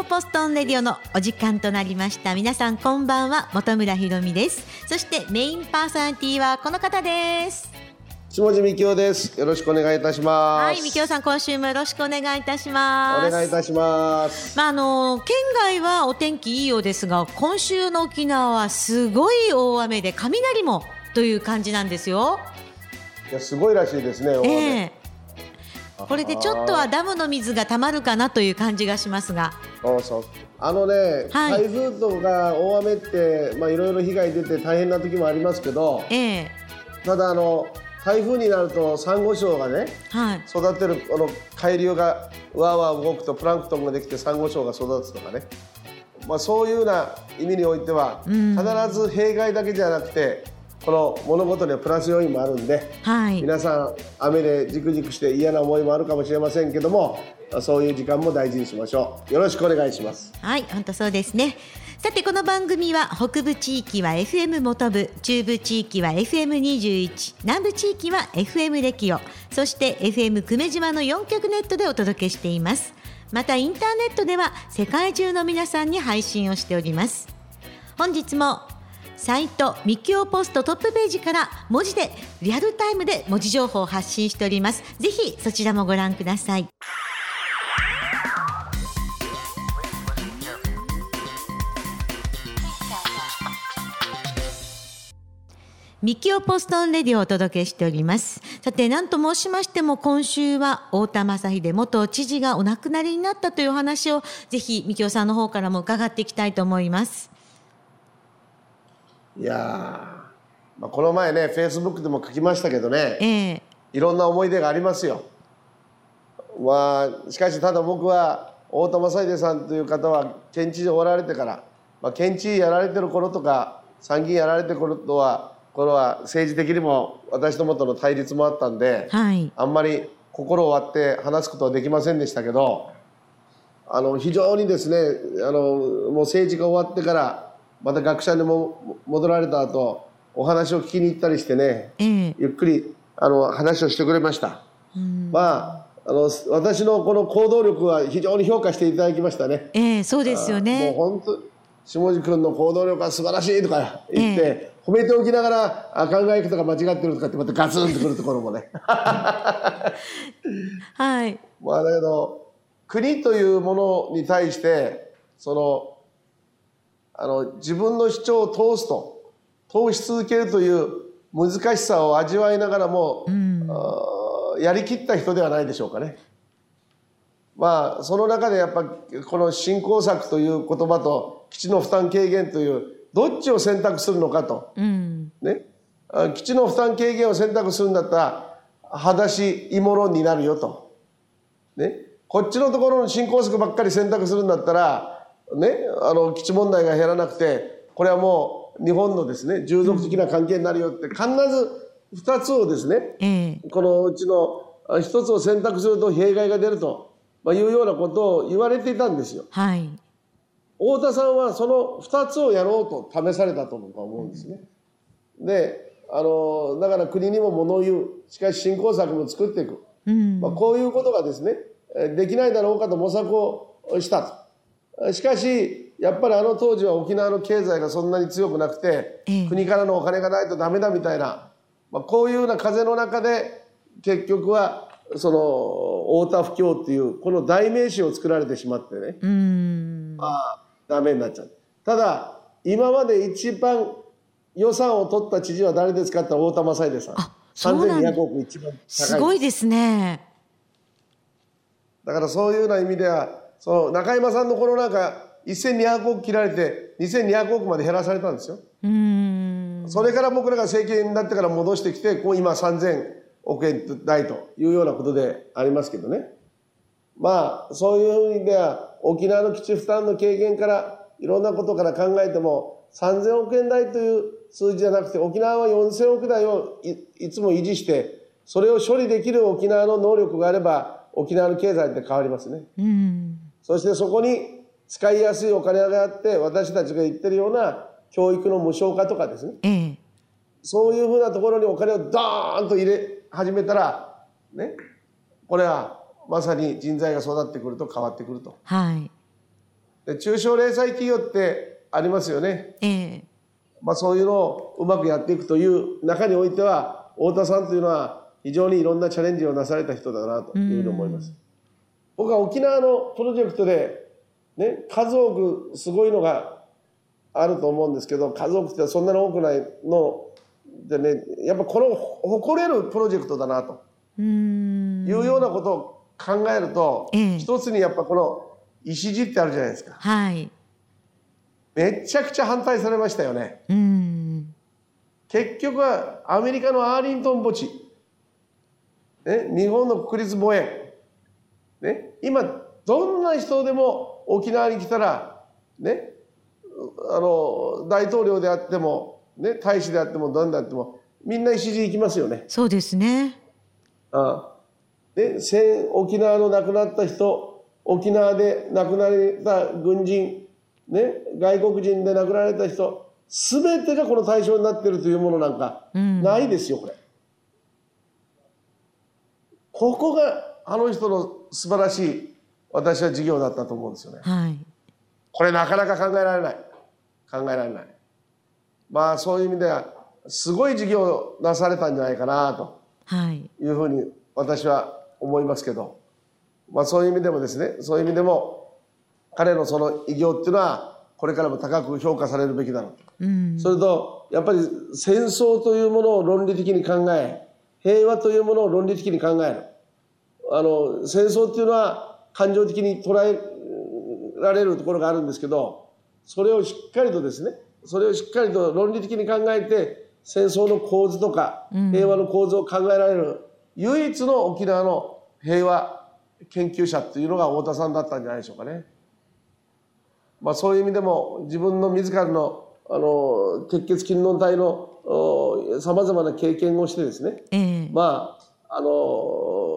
ミキオポストンレディオのお時間となりました。皆さんこんばんは本村ひろみです。そしてメインパーソナリティはこの方です。下地幹夫です。よろしくお願いいたします。はいみきおさん今週もよろしくお願いいたします。お願いいたします。まああの県外はお天気いいようですが今週の沖縄はすごい大雨で雷もという感じなんですよ。いやすごいらしいですねええこれでちょっとはダムの水がたまるかなという感じがしますが。そうそう。あのね、はい。台風とか大雨ってまあいろいろ被害出て大変な時もありますけどええ。ただあの台風になるとサンゴ礁がねはい。育てるこの海流がわーわー動くとプランクトンができてサンゴ礁が育つとかね、まあ、そういうような意味においてはうん。必ず弊害だけじゃなくてこの物事にはプラス要因もあるんではい皆さん雨でじくじくして嫌な思いもあるかもしれませんけどもそういう時間も大事にしましょうよろしくお願いしますはい、本当そうですね。さてこの番組は北部地域は FM 元部、中部地域は FM21、南部地域は FM レキオ、そして FM 久米島の4局ネットでお届けしています。またインターネットでは世界中の皆さんに配信をしております。本日もサイトミキオポストトップページから文字でリアルタイムで文字情報を発信しております。ぜひそちらもご覧ください。ミキオポストンレディをお届けしております。さて、何と申しましても、今週は太田正秀元知事がお亡くなりになったというお話を、ぜひ、ミキオさんの方からも伺っていきたいと思います。いやー、まあ、この前ねフェイスブックでも書きましたけどねええいろんな思い出がありますよまあしかしただ僕は太田正秀さんという方は県知事おられてから、まあ、県知事やられてる頃とか参議院やられてる頃とは頃は政治的にも私どもとの対立もあったんで、はい。あんまり心を割って話すことはできませんでしたけどあの非常にですねあのもう政治が終わってからまた学者にも戻られた後お話を聞きに行ったりしてねええゆっくりあの話をしてくれました。うんまああの私のこの行動力は非常に評価していただきましたね。ええそうですよもうね。本当下地君の行動力は素晴らしいとか言って、褒めておきながらあ考え方が間違ってるとかってまたガツンとくるところもね。はい。まあだけど国というものに対してそのあの自分の主張を通すと通し続けるという難しさを味わいながらも、うん。やりきった人ではないでしょうかね。まあその中でやっぱこの振興策という言葉と基地の負担軽減というどっちを選択するのかと。うん。ね、あ基地の負担軽減を選択するんだったら裸足芋論になるよと、ね、こっちのところの振興策ばっかり選択するんだったら、ね、あの基地問題が減らなくてこれはもう日本のですね従属的な関係になるよって必ず2つをですねええこのうちのあ1つを選択すると弊害が出ると、まあ、いうようなことを言われていたんですよ。はい。太田さんはその2つをやろうと試されたと僕は思うんですね。であのだから国にも物を言うしかし振興策も作っていく、うん。まあ、こういうことがですねえーできないだろうかと模索をしたとしかしやっぱりあの当時は沖縄の経済がそんなに強くなくて、ええ国からのお金がないとダメだみたいな、まあ、こういうような風の中で結局はその太田不況っていうこの代名詞を作られてしまってね、うん。まあ、ダメになっちゃう。ただ、今まで一番予算を取った知事は誰ですかって太田正秀さん。あそうなんだ3200億一番高い。すごいですね。だからそういうような意味では、その中山さんの頃なんか1200億切られて2200億まで減らされたんですよ。うん。それから僕らが政権になってから戻してきて、こう今3000億円台というようなことでありますけどね。まあ、そういう意味では、沖縄の基地負担の軽減から、いろんなことから考えても、3000億円台という数字じゃなくて、沖縄は4000億台をいいつも維持して、それを処理できる沖縄の能力があれば、沖縄の経済って変わりますね。うん。そしてそこに使いやすいお金があって、私たちが言ってるような教育の無償化とかですね。ええ。そういうふうなところにお金をドーンと入れ始めたら、ね、これはまさに人材が育ってくると変わってくると。はい。で中小零細企業ってありますよね。ええまあ、そういうのをうまくやっていくという中においては太田さんというのは非常にいろんなチャレンジをなされた人だなというふうに思います。僕は沖縄のプロジェクトで、ね、数多くすごいのがあると思うんですけど数多くってそんなに多くないのでねやっぱこの誇れるプロジェクトだなと。いうようなことを考えると、ええ。一つにやっぱこの石地ってあるじゃないですか。はい。めっちゃくちゃ反対されましたよね。うーん。結局はアメリカのアーリントン墓地、ね、日本の国立墓園、ね、今どんな人でも沖縄に来たら、ね、あの大統領であっても、ね、大使であっても何であってもみんな石地行きますよね。そうですねああで戦沖縄の亡くなった人沖縄で亡くなられた軍人、ね、外国人で亡くなられた人全てがこの対象になっているというものなんかうんないですよこれ。ここがあの人の素晴らしい私は事業だったと思うんですよね。はい。これなかなか考えられない。考えられない。まあそういう意味ではすごい事業をなされたんじゃないかなと。はい。いうふうに私は思いますけど、まあ、そういう意味でもですね。そういう意味でも彼のその偉業っていうのはこれからも高く評価されるべきだろうと、うん。それとやっぱり戦争というものを論理的に考え平和というものを論理的に考えるあの戦争っていうのは感情的に捉えられるところがあるんですけどそれをしっかりとですねそれをしっかりと論理的に考えて戦争の構図とか平和の構図を考えられる唯一の沖縄の平和研究者っていうのが太田さんだったんじゃないでしょうかね。まあ、そういう意味でも自分の自らのあの鉄血勤労体のさまざまな経験をしてですね。ええ。まああの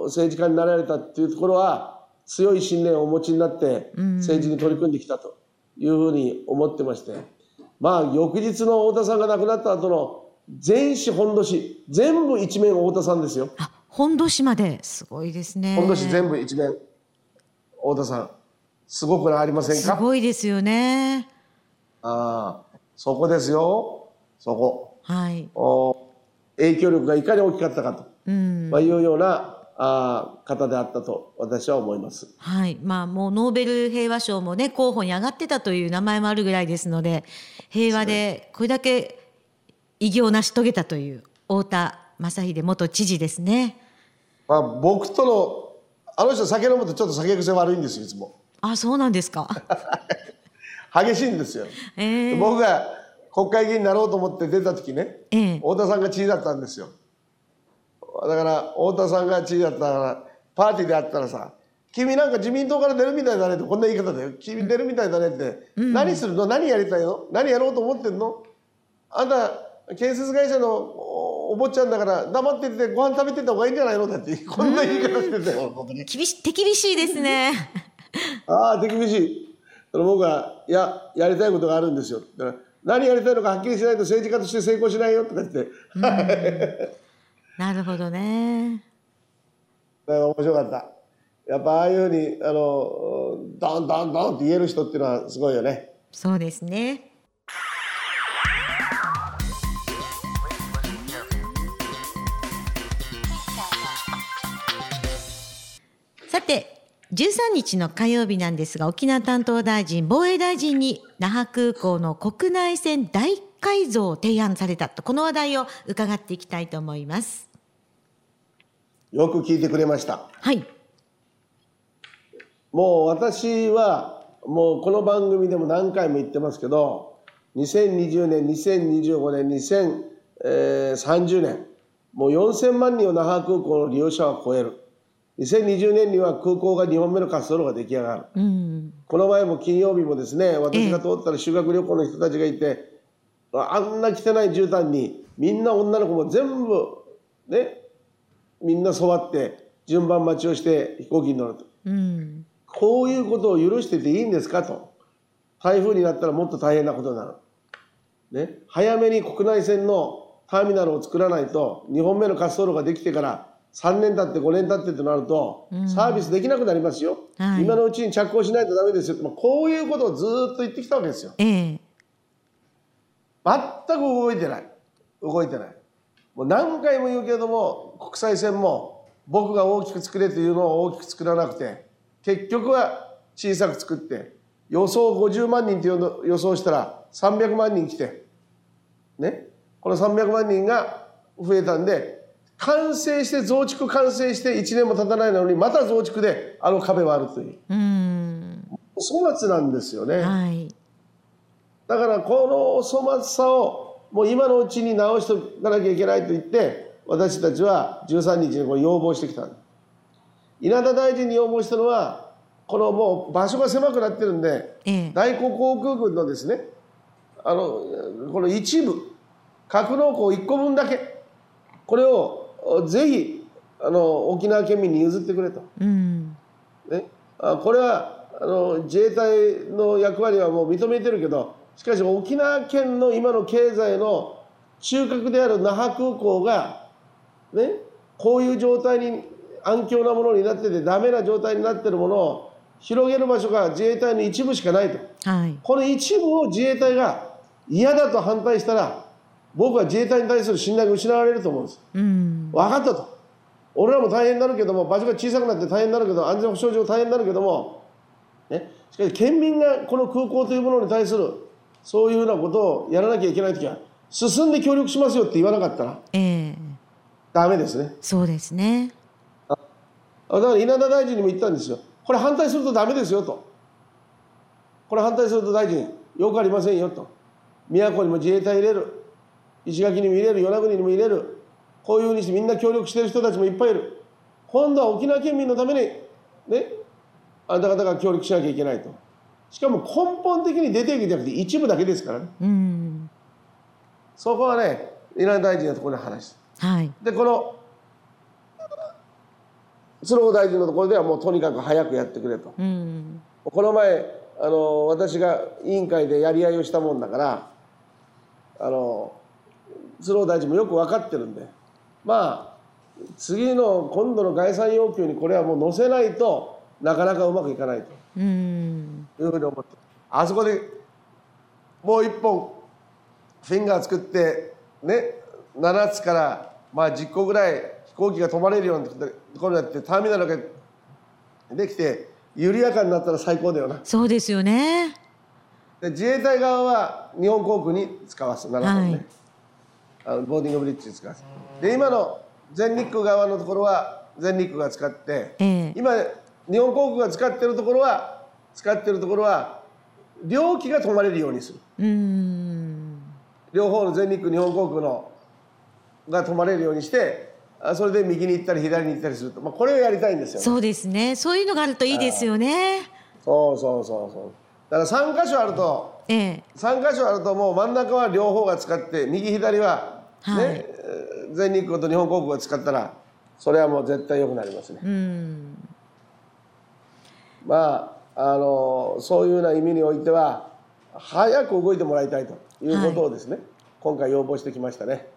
政治家になられたっていうところは強い信念をお持ちになって政治に取り組んできたというふうに思ってまして。まあ翌日の太田さんが亡くなった後の全市本土市全部一面太田さんですよ。あ本土市まで。すごいですね。本土市全部一面。太田さんすごくありませんすかごいですよね。ああそこですよ。そこ。はい。お影響力がいかに大きかったかと、うん。まあ、いうようなあー方であったと私は思います。はい。まあもうノーベル平和賞もね候補に上がってたという名前もあるぐらいですので平和でこれだけ偉業を成し遂げたという太田正秀元知事ですね。まあ、僕とのあの人酒飲むとちょっと酒癖悪いんですよいつも。あそうなんですか？激しいんですよ、ええ僕が国会議員になろうと思って出た時ねええ。太田さんが知事だったんですよだから太田さんが知事だったからパーティーで会ったらさ「君なんか自民党から出るみたいだね」ってこんな言い方だよ「君出るみたいだね」って、何するの？何やりたいの？何やろうと思ってんの？あんた建設会社のおお坊ちゃんだから黙っててご飯食べてた方がいいんじゃないの？だってこんな言い方してたよ本当に。厳し手厳しいですね。ああ手厳しい。その僕は「いややりたいことがあるんですよ」だから何やりたいのかはっきりしないと政治家として成功しないよ」とか言って、なるほどねだから面白かった。やっぱああいうふうにあのドンドンドンって言える人っていうのはすごいよね。そうですねさて13日の火曜日なんですが沖縄担当大臣防衛大臣に那覇空港の国内線大改造を提案されたとこの話題を伺っていきたいと思います。よく聞いてくれました。はい。もう私はもうこの番組でも何回も言ってますけど2020年2025年2030年もう4000万人を那覇空港の利用者は超える。2020年には空港が2本目の滑走路が出来上がる。うん。この前も金曜日もですね私が通ったら修学旅行の人たちがいて、あんな汚い絨毯にみんな女の子も全部ねみんな座って順番待ちをして飛行機に乗ると。うん。こういうことを許してていいんですか？と。台風になったらもっと大変なことになる、ね、早めに国内線のターミナルを作らないと2本目の滑走路ができてから3年経って5年経ってとなると、サービスできなくなりますよ、はい。今のうちに着工しないとダメですよ。まあ、こういうことをずーっと言ってきたわけですよ。ええ全く動いてない。動いてない。もう何回も言うけども国際線も僕が大きく作れというのを大きく作らなくて結局は小さく作って予想50万人という予想したら300万人来てね。この300万人が増えたんで完成して増築完成して1年も経たないのにまた増築であの壁はあるという。う粗末なんですよね。はいだからこのお粗末さをもう今のうちに直しておかなきゃいけないと言って私たちは13日にこれ要望してきた。稲田大臣に要望したのはこのもう場所が狭くなってるんでええ。大古航空軍のですねあのこの一部格納庫1個分だけこれをぜひあの沖縄県民に譲ってくれと。うん。ね、あこれはあの自衛隊の役割はもう認めてるけどしかし沖縄県の今の経済の中核である那覇空港が、ね、こういう状態に安強なものになっててダメな状態になってるものを広げる場所が自衛隊の一部しかないと。はい。この一部を自衛隊が嫌だと反対したら僕は自衛隊に対する信頼が失われると思うんです。うん。分かったと。俺らも大変になるけども場所が小さくなって大変になるけど安全保障上大変になるけども、ね、しかし県民がこの空港というものに対するそういうようなことをやらなきゃいけない時は進んで協力しますよって言わなかったらええ。ダメですね。そうですね。だから稲田大臣にも言ったんですよ。これ反対するとダメですよと。これ反対すると大臣よくありませんよと。宮古にも自衛隊入れる。石垣にも入れる与那国にも入れる。こういうふうにしてみんな協力してる人たちもいっぱいいる。今度は沖縄県民のためにねあんた方が協力しなきゃいけないとしかも根本的に出ていくんじゃなくて一部だけですからね。うん。そこはね稲田大臣のところに話したはい。でこの鶴尾大臣のところではもうとにかく早くやってくれと。うん。この前あの私が委員会でやり合いをしたもんだからあの鶴尾大臣もよく分かってるんで。まあ次の今度の概算要求にこれはもう載せないとなかなかうまくいかないと。うんいうふうに思って。あそこでもう一本フィンガー作ってね7つからまあ10個ぐらい飛行機が止まれるようなところになってターミナルができて緩やかになったら最高だよな。そうですよね。で自衛隊側は日本航空に使わす7本ね、はい。あのボーディングブリッジに使わす。で今の全日空側のところは全日空が使って、ええ。今日本航空が使ってるところは使ってるところは両機が止まれるようにする。うん。両方の全日空日本航空のが止まれるようにしてあそれで右に行ったり左に行ったりすると、まあ、これをやりたいんですよ、ね、そうですね。そういうのがあるといいですよね。そうそうそうそう。だから3箇所あるとええ。3箇所あるともう真ん中は両方が使って右左はね、はい。えー全日空と日本航空が使ったらそれはもう絶対良くなりますね。うん。まああのそういうような意味においては早く動いてもらいたいということをですね、今回要望してきましたね。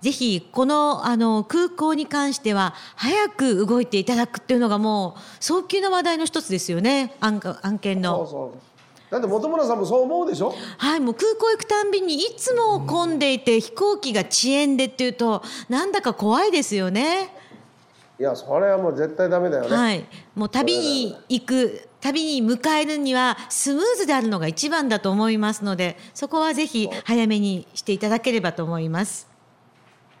ぜひこのあの空港に関しては早く動いていただくっていうのがもう早急な話題の一つですよね案か案件の。そうそうだって本村さんもそう思うでしょ？はい、もう空港行くたんびにいつも混んでいて飛行機が遅延でっていうとなんだか怖いですよね。いやそれはもう絶対ダメだよね。はい、もう旅に行く旅に迎えるにはスムーズであるのが一番だと思いますのでそこはぜひ早めにしていただければと思います。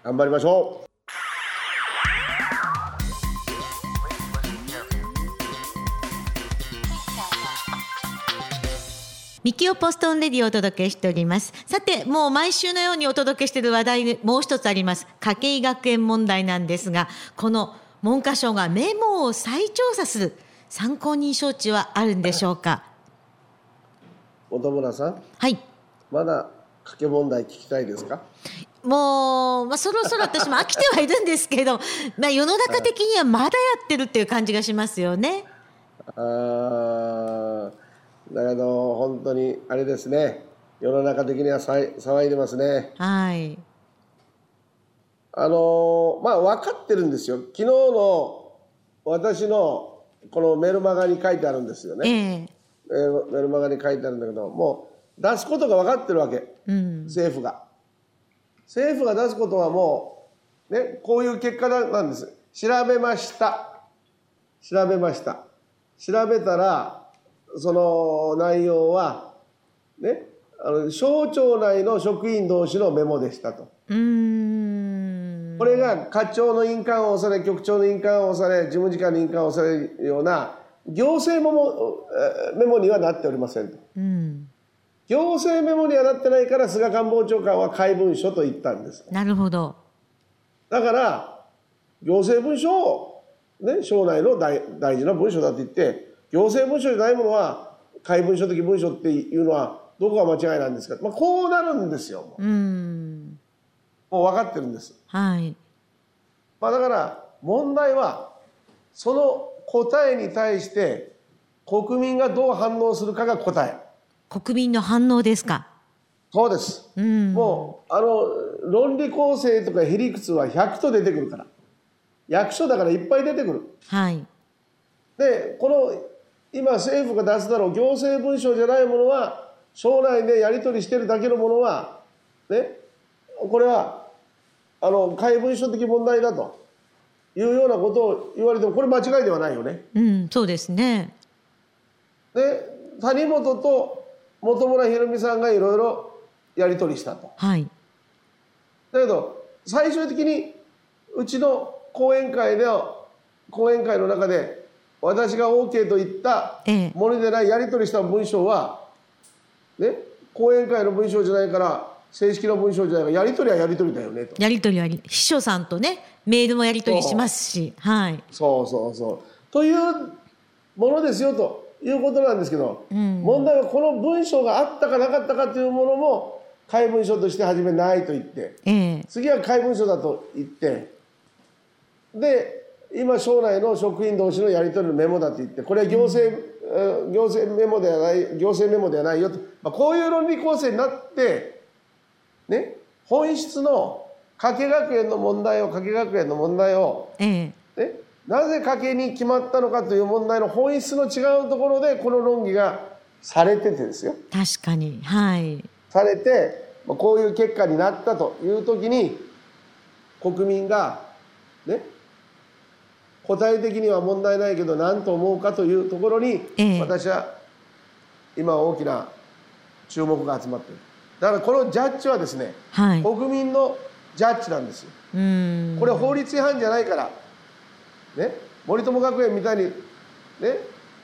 頑張りましょう。ミキオポストンレディをお届けしております。さて、もう毎週のようにお届けしている話題にもう一つあります。家計学園問題なんですが、この文科省がメモを再調査する参考人招致はあるんでしょうか？本村さん？はい。まだ賭け問題聞きたいですか？もう、まあ、そろそろ私も飽きてはいるんですけど、まあ、世の中的にはまだやってるっていう感じがしますよね。あーだけど本当にあれですね世の中的には騒いでますねはい。あのーまあ分かってるんですよ。昨日の私のこのメルマガに書いてあるんですよね、ええ。メルマガに書いてあるんだけどもう出すことが分かってるわけ。うん。政府が。政府が出すことはもうねこういう結果なんです。調べました。調べました。調べたらその内容はねあの省庁内の職員同士のメモでしたと。うーんこれが課長の印鑑を押され局長の印鑑を押され事務次官の印鑑を押されるような行政メモえーメモにはなっておりませんと。うん。行政メモにはなってないから菅官房長官は怪文書と言ったんです。なるほど。だから行政文書を、ね、省内の大大事な文書だって言って行政文書じゃないものは怪文書的文書っていうのはどこが間違いなんですか、まあ、こうなるんですようんもう分かってるんです、はい。まあ、だから問題はその答えに対して国民がどう反応するかが答え。国民の反応ですか？そうです。うん。もうあの論理構成とかへりくつは100と出てくるから。役所だからいっぱい出てくる。はい。でこの今政府が出すだろう行政文書じゃないものは省内でやり取りしてるだけのものはねこれはあの怪文書的問題だというようなことを言われてもこれ間違いではないよね。うんそうですねで谷本と本村ひろみさんがいろいろやり取りしたと。はいだけど最終的にうちの講演会では講演会の中で私が OK と言ったええものでないやり取りした文章はね講演会の文章じゃないから正式な文章じゃないやり取りはやり取りだよねと。やり取りは秘書さんとねメールもやり取りしますしはい。そうそうそう。というものですよということなんですけど、うん。問題はこの文章があったかなかったかというものも怪文書として初めないと言ってええ。次は怪文書だと言ってで今省内の職員同士のやり取りのメモだと言ってこれは行政、えー行政メモではない行政メモではないよと、まあ、こういう論理構成になってね。本質の加計学園の問題を加計学園の問題を、ええ。ね、なぜ加計に決まったのかという問題の本質の違うところでこの論議がされててですよ。確かに。はい。されてまあこういう結果になったという時に国民がね。答え的には問題ないけど何と思うかというところに、ええ。私は今大きな注目が集まっているだからこのジャッジはですね、はい。国民のジャッジなんですよ。うん。これ法律違反じゃないからね森友学園みたいにね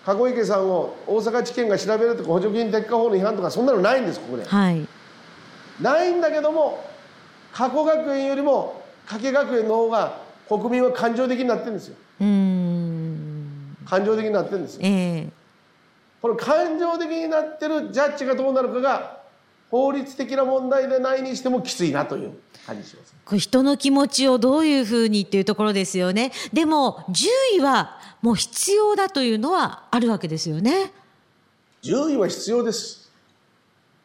籠池さんを大阪地検が調べるとか補助金撤回法の違反とかそんなのないんですここで。はい。ないんだけども加古学園よりも加計学園の方が国民は感情的になってるんですよ。うん。感情的になってるんですよ。ええ。この感情的になってるジャッジがどうなるかが法律的な問題でないにしてもきついなという感じします。これ人の気持ちをどういうふうにっていうところですよね。でも10位はもう必要だというのはあるわけですよね。10位は必要です。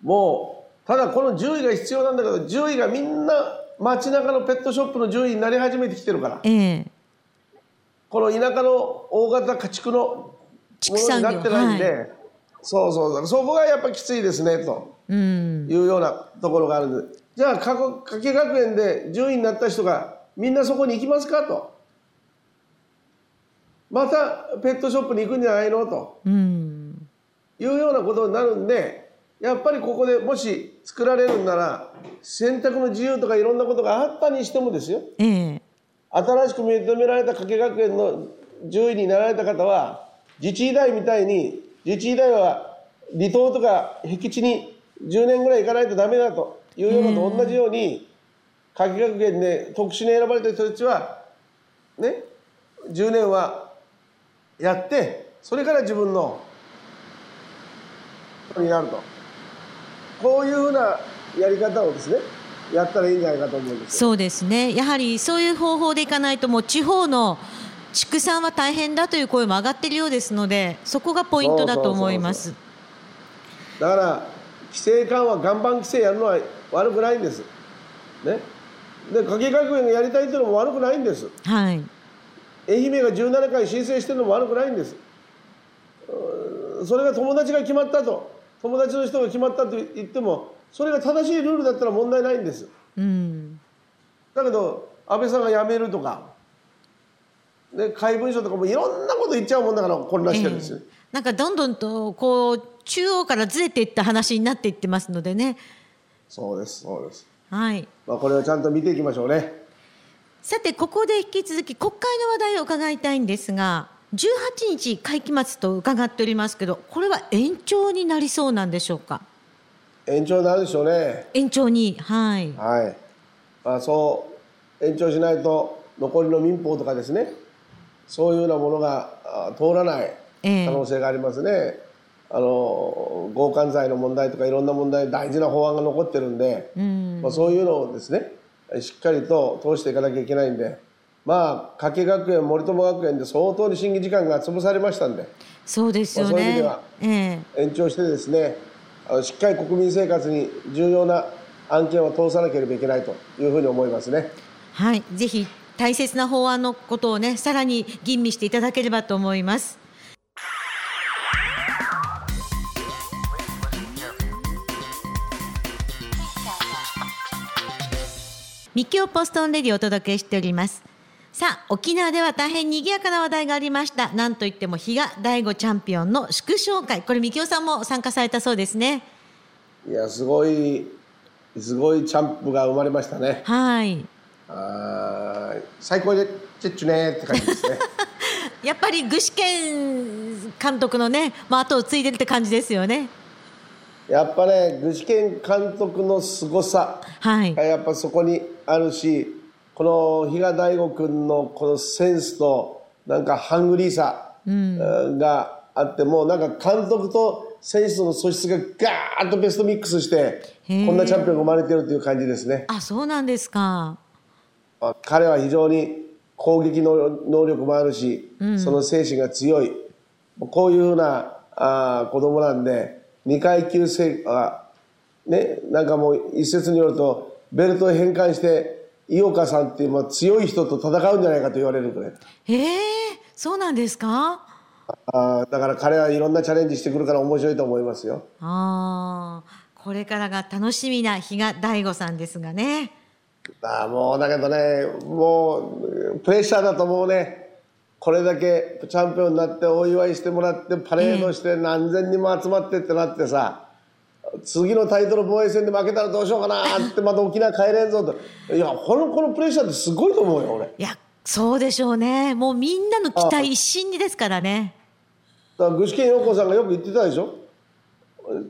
もうただこの10位が必要なんだけど10位がみんな街中のペットショップの10位になり始めてきてるから。ええ。この田舎の大型家畜の畜産業ものになってないんで、はそうそうそう。そこがやっぱきついですねと。うん。いうようなところがあるんで。じゃあ加計学園で10位になった人がみんなそこに行きますかと。またペットショップに行くんじゃないのと。うん。いうようなことになるんでやっぱりここでもし作られるんなら選択の自由とかいろんなことがあったにしてもですよ。ええ。新しく認められた加計学園の10位になられた方は自治医大みたいに自治医大は離島とか僻地に10年ぐらい行かないとダメだというようなと同じように加計学園で特殊に選ばれた人たちはね10年はやってそれから自分のになると。こういうふうなやり方をですねやったらいいんじゃないかと思うんですそうですね。やはりそういう方法でいかないともう地方の畜産は大変だという声も上がっているようですのでそこがポイントだと思います。だから規制緩和岩盤規制やるのは悪くないんです。ね。で加計学園がやりたいっていうのも悪くないんです。はい。愛媛が17回申請してるのも悪くないんです。それが友達が決まったと。友達の人が決まったと言ってもそれが正しいルールだったら問題ないんです。うん。だけど安倍さんが辞めるとかで怪文書とかもいろんなこと言っちゃうもんだから混乱してるんですよ、ええ。なんかどんどんとこう中央からずれていった話になっていってますのでね。そうですそうです。はい。まあこれをちゃんと見ていきましょうね。さてここで引き続き国会の話題を伺いたいんですが18日会期末と伺っておりますけどこれは延長になりそうなんでしょうか？延長になるでしょうね。延長にはい。はい、まあ、そう延長しないと残りの民法とかですねそういうようなものがあ通らないええ。可能性がありますね、あの強姦罪の問題とかいろんな問題大事な法案が残ってるんで、うん。まあ、そういうのをですねしっかりと通していかなきゃいけないんでまあ加計学園森友学園で相当に審議時間が潰されましたんでそうですよまあそういう意味ねではええ。延長してですねあのしっかり国民生活に重要な案件を通さなければいけないというふうに思いますね。はい。ぜひ大切な法案のことをねさらに吟味していただければと思います。ミキオポストンレディをお届けしております。さあ沖縄では大変賑やかな話題がありました。なんといっても比嘉大吾チャンピオンの祝勝会。これミキオさんも参加されたそうですね。いやすごいすごいチャンプが生まれましたね。はいあー最高でチェッチュねーって感じですね。やっぱり具志堅監督のね、まあ後を継いでるって感じですよね。やっぱね具志堅監督の凄さはいが。やっぱそこにあるしこの比嘉大吾君のこのセンスとなんかハングリーさがあって、もうなんか監督と選手の素質がガーッとベストミックスしてこんなチャンピオンが生まれてるという感じですね。あ、そうなんですか。あ彼は非常に攻撃の能力もあるし、その精神が強いこういうふうなあー子供なんで2階級制あねなんかもう一説によるとベルトを返還して井岡さんっていうまあ強い人と戦うんじゃないかと言われるくらいええそうなんですか？あーだから彼はいろんなチャレンジしてくるから面白いと思いますよ。ああ、これからが楽しみな比嘉大吾さんですがね。あーもうだけどねもうプレッシャーだと思うね。これだけチャンピオンになってお祝いしてもらってパレードして何千人も集まってってなってさ、次のタイトル防衛戦で負けたらどうしようかなってまた沖縄帰れんぞと。いやこのこのプレッシャーってすごいと思うよ俺。いや、そうでしょうね。もうみんなの期待一身にですからね。だから具志堅用子さんがよく言ってたでしょ？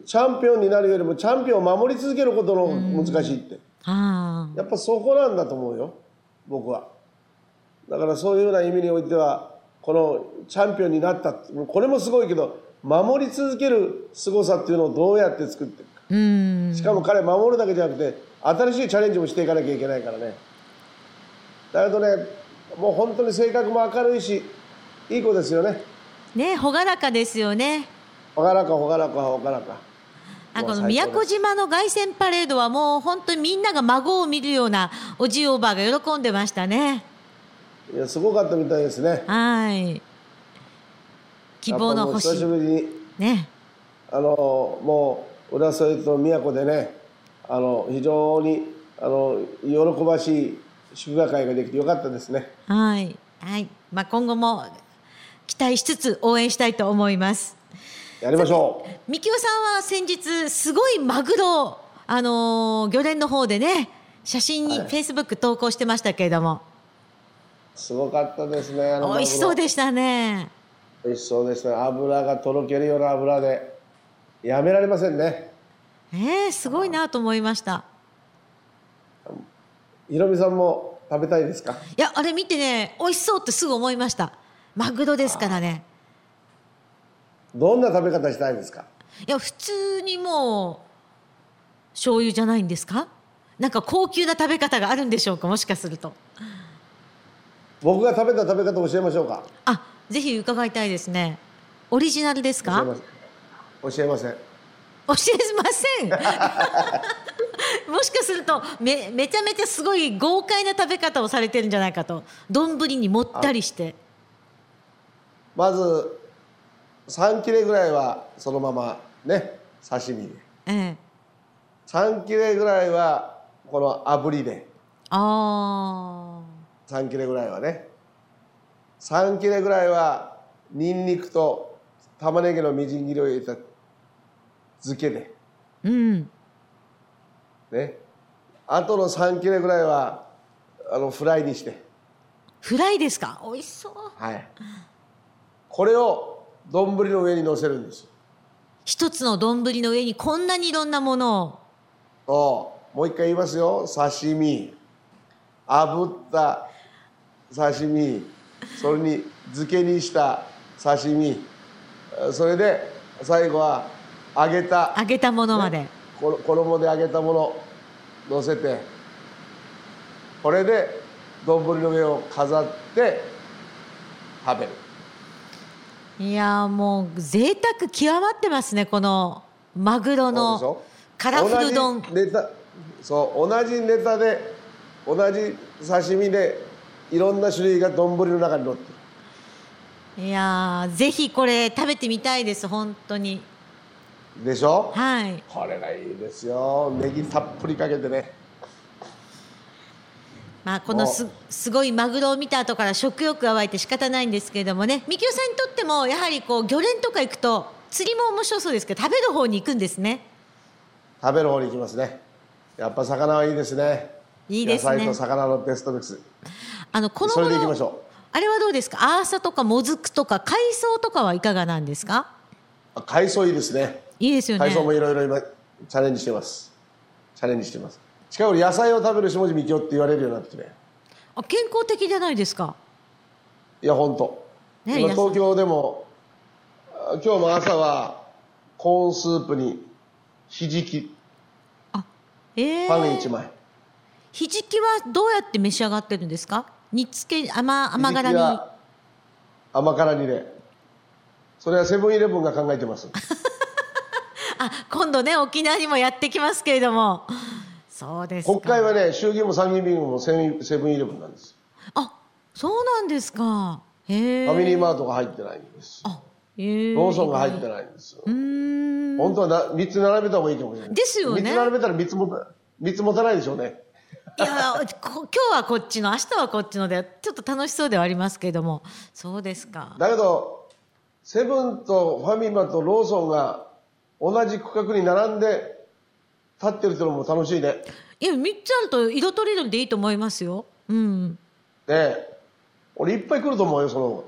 チャンピオンになるよりもチャンピオンを守り続けることの難しいって、あやっぱそこなんだと思うよ。僕は。だからそういうような意味においてはこのチャンピオンになった。これもすごいけど守り続ける凄さっていうのをどうやって作っていくか。しかも彼守るだけじゃなくて新しいチャレンジもしていかなきゃいけないからね。だけどねもう本当に性格も明るいしいい子ですよね。ね、朗らかですよね。ほがらかほがらかほがらかあこのもう最高です宮古島の凱旋パレードはもう本当にみんなが孫を見るようなおじいおばあが喜んでましたね。いやすごかったみたいですねはい。希望の星久しぶりにね。あのもう浦添と宮古でねあの非常にあの喜ばしい祝賀会ができてよかったですねはい。はい。まあ今後も期待しつつ応援したいと思います。やりましょうみきおさんは先日すごいマグロあのー漁連の方でね写真にはいフェイスブック投稿してましたけれども、すごかったですねあの美味しそうででしたね。美味しそうでしたね油がとろけるような油でやめられませんねえー、すごいなと思いました。ひろみさんも食べたいですか？いやあれ見てね美味しそうってすぐ思いました。マグロですからね。どんな食べ方したいですか？いや普通にもう醤油じゃないんですか？なんか高級な食べ方があるんでしょうか？もしかすると。僕が食べた食べ方教えましょうか。あぜひ伺いたいですね。オリジナルですか？教えません。教えません。も もしかするとめめちゃめちゃすごい豪快な食べ方をされてるんじゃないかと。丼にもったりして。まず3切れぐらいはそのままね刺身で。ええ。3切れぐらいはこの炙りで。あ3切れぐらいはね。3切れぐらいはニンニクと玉ねぎのみじん切りを入れた漬けで。ーうん。ね。あとの3切れぐらいはあのフライにして。フライですか？美味しそう。はい。これを丼の上に乗せるんですよ。一つの丼の上にこんなにいろんなものを。もう一回言いますよ。刺身。炙った刺身。それに漬けにした刺身。それで最後は揚げた揚げたものまで、こ衣で揚げたもの乗せて。これで丼の上を飾って食べるいやーもう贅沢極まってますねこのマグロのょ？カラフル丼。そう同じネタで同じ刺身でいろんな種類が丼の中に乗ってる。いやーぜひこれ食べてみたいです本当に。でしょ？はい。これがいいですよ。ネギたっぷりかけてねまあこのすすごいマグロを見た後から食欲が湧いて仕方ないんですけれどもね。みきおさんにとってもやはりこう魚連とか行くと釣りも面白そうですけど食べる方に行くんですね。食べる方に行きますね。やっぱ魚はいいですね。いいですね。野菜と魚のベストミックス。あのこのそれで頃行きましょあれはどうですか？アーサとかモズクとか海藻とかはいかがなんですか？海藻いいですね。いいですよね。海藻もいろいろ今チャレンジしてます。チャレンジしてます近頃野菜を食べる下地みきおって言われるようになってきてあ健康的じゃないですか。いや本当、ね今東京でもあ今日も朝はコーンスープにひじき。あえパンー、1枚、ひじきはどうやって召し上がってるんですか？煮つけ甘甘辛に。甘辛煮でそれはセブンイレブンが考えてます。あ今度ね沖縄にもやってきますけれどもそうですか。国会はね衆議院も参議院議員もセブンイレブンなんです。あそうなんですか。へえファミリーマートが入ってないんです。あローソンが入ってないんですよ。うーん。本当はな3つ並べた方がいいかもしれない。ですよね。3つ並べたら3つも三つ持たないでしょうね。いやこ今日はこっちの明日はこっちのでちょっと楽しそうではありますけれども。そうですか。だけどセブンとファミマとローソンが同じ区画に並んで立ってるってのも楽しいね。いや3つあると色とりどりでいいと思いますよ。うん。ねえ。俺いっぱい来ると思うよその。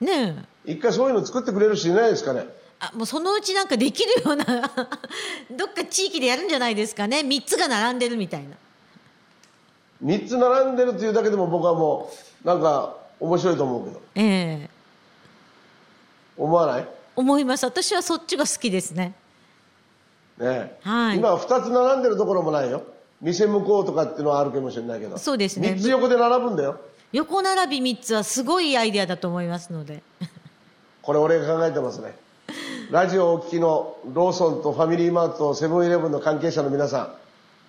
ねえ。一回そういうの作ってくれる人いないですかね。あもうそのうちなんかできるような どっか地域でやるんじゃないですかね。3つが並んでるみたいな。3つ並んでるっていうだけでも僕はもうなんか面白いと思うけど。ええ。思わない？ね思います。私はそっちが好きですねえ、はい。今2つ並んでるところもないよ。店向こうとかっていうのはあるかもしれないけど。そうですね。3つ横で並ぶんだよ。横並び3つはすごいアイデアだと思いますので。これ俺が考えてますね。ラジオをお聞きのローソンとファミリーマートとセブンイレブンの関係者の皆さ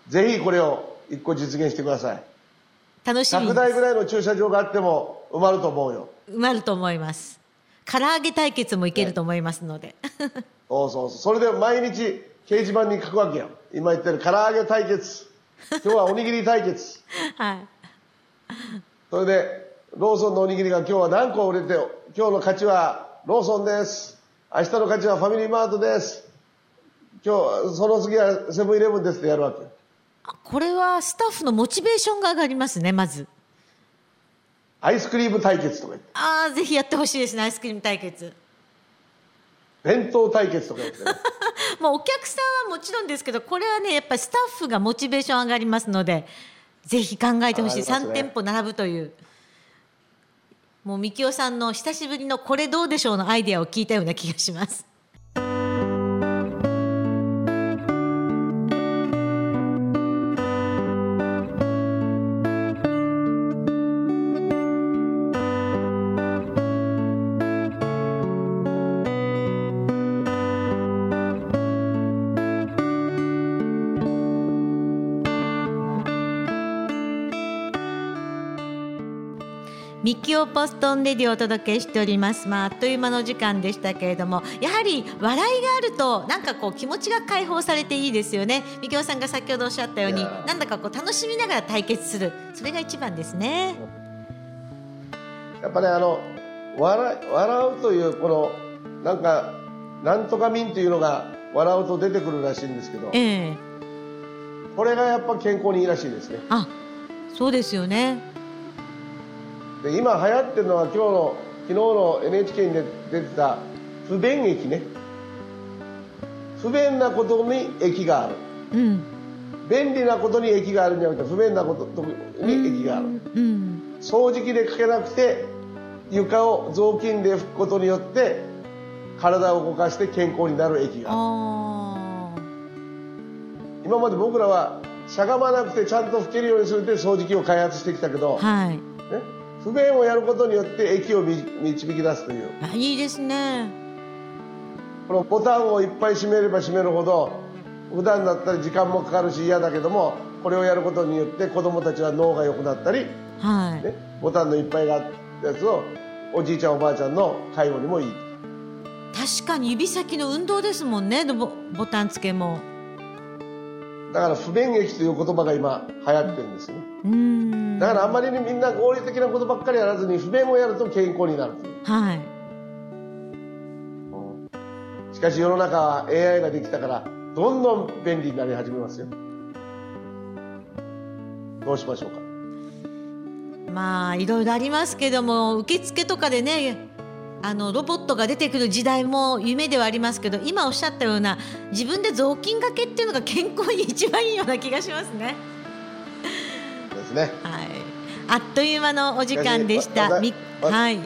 んぜひこれを1個実現してください。楽しみに100台ぐらいの駐車場があっても埋まると思うよ。埋まると思います。唐揚げ対決もいけると思いますので、そうそうそう。それで毎日掲示板に書くわけよ今言ってる唐揚げ対決。今日はおにぎり対決。はい。それでローソンのおにぎりが今日は何個売れて今日の勝ちはローソンです。明日の勝ちはファミリーマートです。今日その次はセブンイレブンですってやるわけ。あこれはスタッフのモチベーションが上がりますねまず。アイスクリーム対決とか言って。ああぜひやってほしいですねアイスクリーム対決弁当対決とか言ってね。もうお客さんはもちろんですけどこれはねやっぱりスタッフがモチベーション上がりますのでぜひ考えてほしい、ね3店舗並ぶというもうみきおさんの久しぶりのこれどうでしょうのアイデアを聞いたような気がします。オポストンレディをお届けしております。まああっという間の時間でしたけれどもやはり笑いがあるとなんかこう気持ちが解放されていいですよね。ミキオさんが先ほどおっしゃったようになんだかこう楽しみながら対決する。それが一番ですね。やっぱねあの笑笑うというこのなんかなんとか民というのが笑うと出てくるらしいんですけど、ええ。これがやっぱ健康にいいらしいですね。あそうですよねで今流行ってるのは今日の昨日の NHK に出てた不便駅ね。不便なことに駅がある。うん。便利なことに駅があるんじゃなくて不便なことに駅がある。うん掃除機でかけなくて床を雑巾で拭くことによって体を動かして健康になる駅がある。今まで僕らはしゃがまなくてちゃんと拭けるようにするって掃除機を開発してきたけど、はい。ね、不便をやることによって駅をみ導き出すという。あいいですね。このボタンをいっぱい閉めれば閉めるほど普段だったら時間もかかるし嫌だけどもこれをやることによって子供たちは脳が良くなったり、はい、ね、ボタンのいっぱいがあったやつをおじいちゃんおばあちゃんの介護にもいい。確かに指先の運動ですもんねボボタン付けもだから不便駅という言葉が今流行ってるんですよね。だからあんまりにみんな合理的なことばっかりやらずに不便をやると健康になるという。はい。しかし世の中は AI ができたからどんどん便利になり始めますよ。どうしましょうか。まあいろいろありますけども受付とかでねあのロボットが出てくる時代も夢ではありますけど今おっしゃったような自分で雑巾がけっていうのが健康に一番いいような気がしますね。ですねはい、あっという間のお時間でした。はい、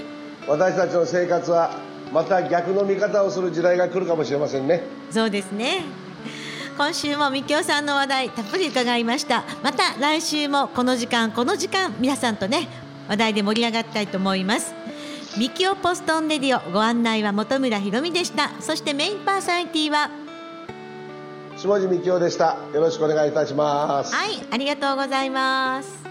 私たちの生活はまた逆の見方をする時代が来るかもしれませんねそうですね。今週もみきおさんの話題たっぷり伺いました。また来週もこの時間この時間皆さんとね話題で盛り上がりたいと思います。ミキオポストンレディオご案内は本村ひろみでした。そしてメインパーソナリティは下地幹夫でしたよろしくお願いいたしますはいありがとうございます。